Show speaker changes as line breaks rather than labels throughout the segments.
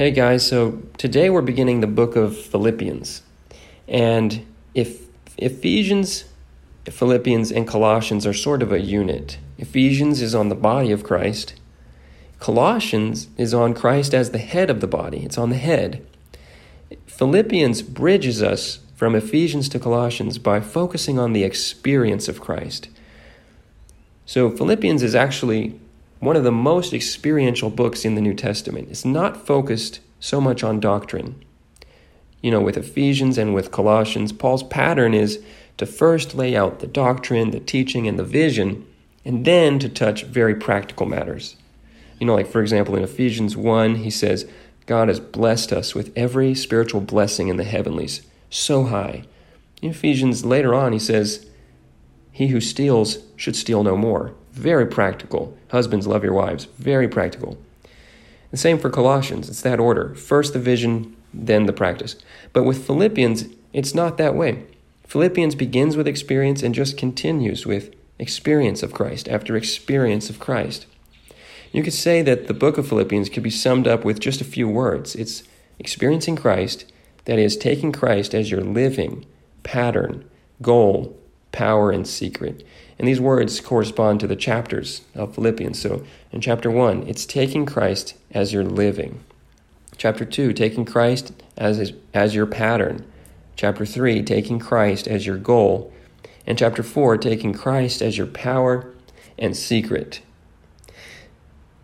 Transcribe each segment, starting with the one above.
Hey guys, so today we're beginning the book of Philippians. And if Ephesians, Philippians, and Colossians are sort of a unit, Ephesians is on the body of Christ, Colossians is on Christ as the head of the body, it's on the head. Philippians bridges us from Ephesians to Colossians by focusing on the experience of Christ. So, Philippians is actually one of the most experiential books in the New Testament. It's not focused so much on doctrine. You know, with Ephesians and with Colossians, Paul's pattern is to first lay out the doctrine, the teaching, and the vision, and then to touch very practical matters. You know, like for example, in Ephesians 1, he says, God has blessed us with every spiritual blessing in the heavenlies, so high. In Ephesians, later on, he says, He who steals should steal no more. Very practical. Husbands, love your wives. Very practical. The same for Colossians. It's that order. First the vision, then the practice. But with Philippians, it's not that way. Philippians begins with experience and just continues with experience of Christ after experience of Christ. You could say that the book of Philippians could be summed up with just a few words. It's experiencing Christ, that is, taking Christ as your living pattern, goal, power, and secret. And these words correspond to the chapters of Philippians. So in chapter 1, it's taking Christ as your living. Chapter 2, taking Christ as, as your pattern. Chapter 3, taking Christ as your goal. And chapter 4, taking Christ as your power and secret.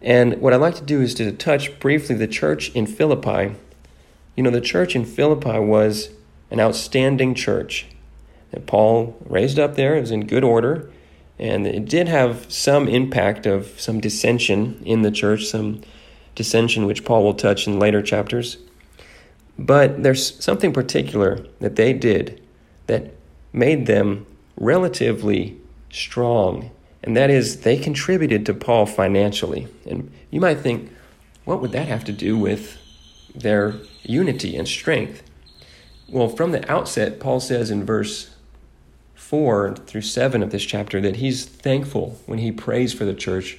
And what I'd like to do is to touch briefly the church in Philippi. You know, the church in Philippi was an outstanding church that Paul raised up there. It was in good order. And it did have some impact of some dissension in the church, some dissension which Paul will touch in later chapters. But there's something particular that they did that made them relatively strong, and that is they contributed to Paul financially. And you might think, what would that have to do with their unity and strength? Well, from the outset, Paul says in verse 4 through 7 of this chapter that he's thankful when he prays for the church,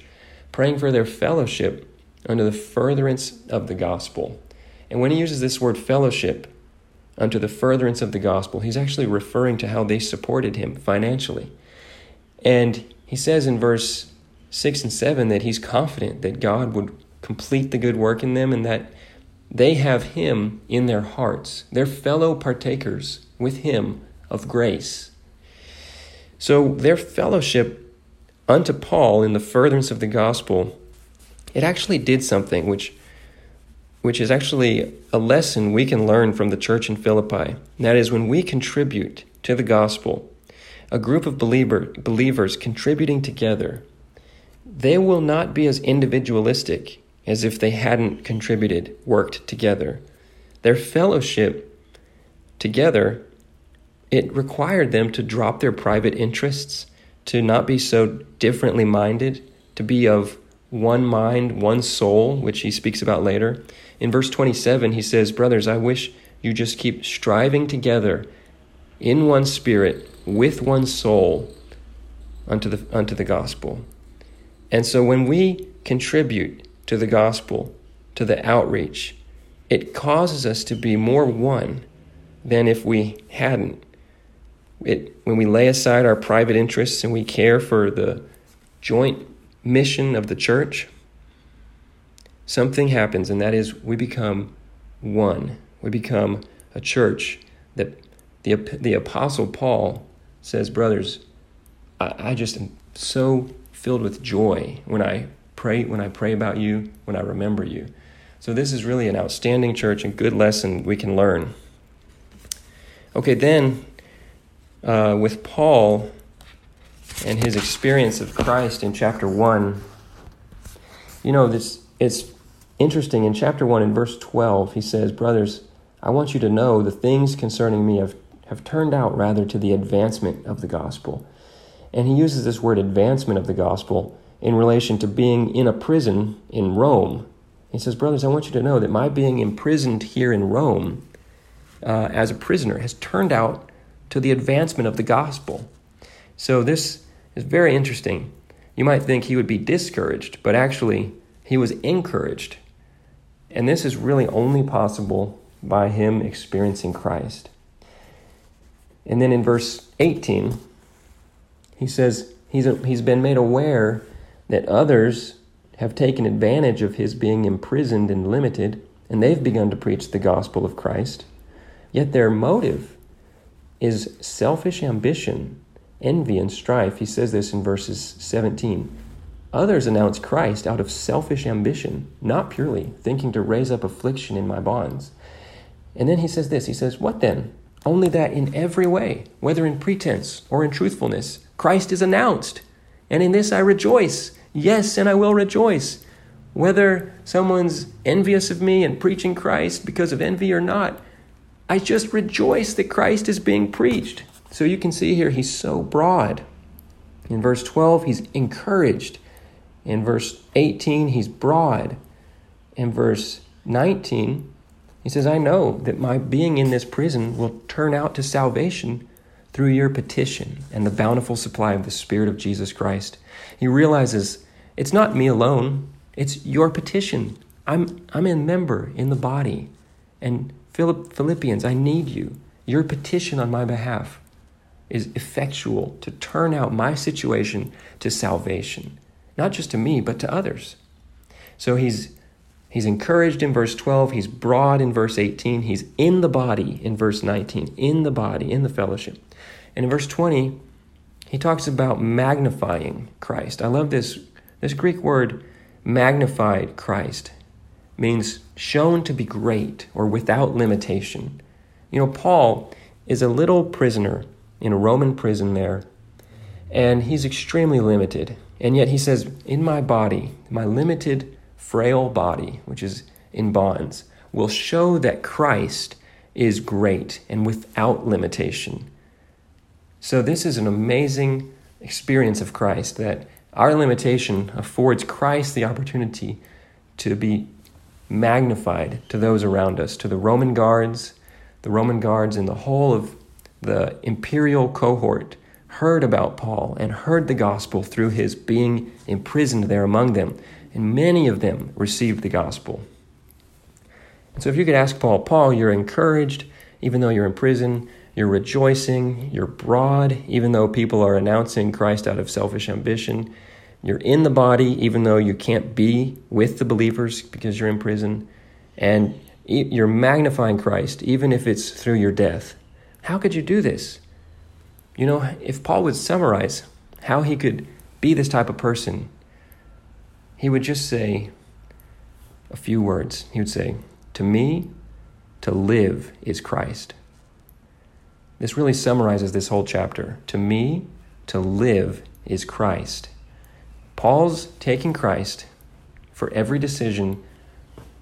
praying for their fellowship under the furtherance of the gospel. And when he uses this word fellowship, unto the furtherance of the gospel, he's actually referring to how they supported him financially. And he says in verse 6 and 7 that he's confident that God would complete the good work in them and that they have him in their hearts. They're fellow partakers with him of grace. So their fellowship unto Paul in the furtherance of the gospel, it actually did something which which is actually a lesson we can learn from the church in Philippi. And that is when we contribute to the gospel, a group of believer, believers contributing together, they will not be as individualistic as if they hadn't contributed, worked together. Their fellowship together it required them to drop their private interests, to not be so differently minded, to be of one mind, one soul, which he speaks about later. In verse 27, he says, Brothers, I wish you just keep striving together in one spirit, with one soul, unto the, unto the gospel. And so when we contribute to the gospel, to the outreach, it causes us to be more one than if we hadn't. It, when we lay aside our private interests and we care for the joint mission of the church, something happens, and that is we become one. We become a church that the, the Apostle Paul says, Brothers, I, I just am so filled with joy when I pray when I pray about you, when I remember you. So this is really an outstanding church and good lesson we can learn. Okay, then uh, with Paul and his experience of Christ in chapter 1, you know, this it's interesting. In chapter 1, in verse 12, he says, Brothers, I want you to know the things concerning me have, have turned out rather to the advancement of the gospel. And he uses this word advancement of the gospel in relation to being in a prison in Rome. He says, Brothers, I want you to know that my being imprisoned here in Rome uh, as a prisoner has turned out to the advancement of the gospel. So this is very interesting. You might think he would be discouraged, but actually, he was encouraged And this is really only possible by him experiencing Christ. And then in verse 18, he says he's, a, he's been made aware that others have taken advantage of his being imprisoned and limited, and they've begun to preach the gospel of Christ. Yet their motive is selfish ambition, envy, and strife. He says this in verses 17. Others announce Christ out of selfish ambition, not purely thinking to raise up affliction in my bonds. And then he says this He says, What then? Only that in every way, whether in pretense or in truthfulness, Christ is announced. And in this I rejoice. Yes, and I will rejoice. Whether someone's envious of me and preaching Christ because of envy or not, I just rejoice that Christ is being preached. So you can see here, he's so broad. In verse 12, he's encouraged. In verse 18, he's broad. In verse 19, he says, I know that my being in this prison will turn out to salvation through your petition and the bountiful supply of the Spirit of Jesus Christ. He realizes it's not me alone, it's your petition. I'm, I'm a member in the body. And Philippians, I need you. Your petition on my behalf is effectual to turn out my situation to salvation, not just to me, but to others. So he's He's encouraged in verse 12. He's broad in verse 18. He's in the body in verse 19, in the body, in the fellowship. And in verse 20, he talks about magnifying Christ. I love this. This Greek word, magnified Christ, means shown to be great or without limitation. You know, Paul is a little prisoner in a Roman prison there, and he's extremely limited. And yet he says, In my body, my limited frail body, which is in bonds, will show that Christ is great and without limitation. So, this is an amazing experience of Christ that our limitation affords Christ the opportunity to be magnified to those around us, to the Roman guards, the Roman guards and the whole of the imperial cohort heard about Paul and heard the gospel through his being imprisoned there among them and many of them received the gospel. So if you could ask Paul, Paul, you're encouraged even though you're in prison, you're rejoicing, you're broad even though people are announcing Christ out of selfish ambition, you're in the body even though you can't be with the believers because you're in prison, and you're magnifying Christ even if it's through your death. How could you do this? You know, if Paul would summarize how he could be this type of person, he would just say a few words. He would say, To me, to live is Christ. This really summarizes this whole chapter. To me, to live is Christ. Paul's taking Christ for every decision,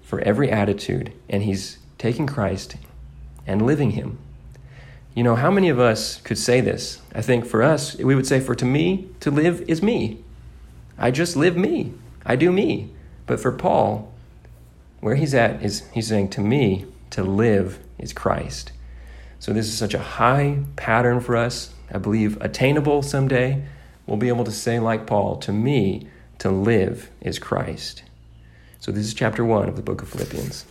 for every attitude, and he's taking Christ and living him. You know, how many of us could say this? I think for us, we would say, For to me, to live is me. I just live me. I do me. But for Paul, where he's at is he's saying, To me, to live is Christ. So this is such a high pattern for us. I believe attainable someday. We'll be able to say, like Paul, To me, to live is Christ. So this is chapter one of the book of Philippians.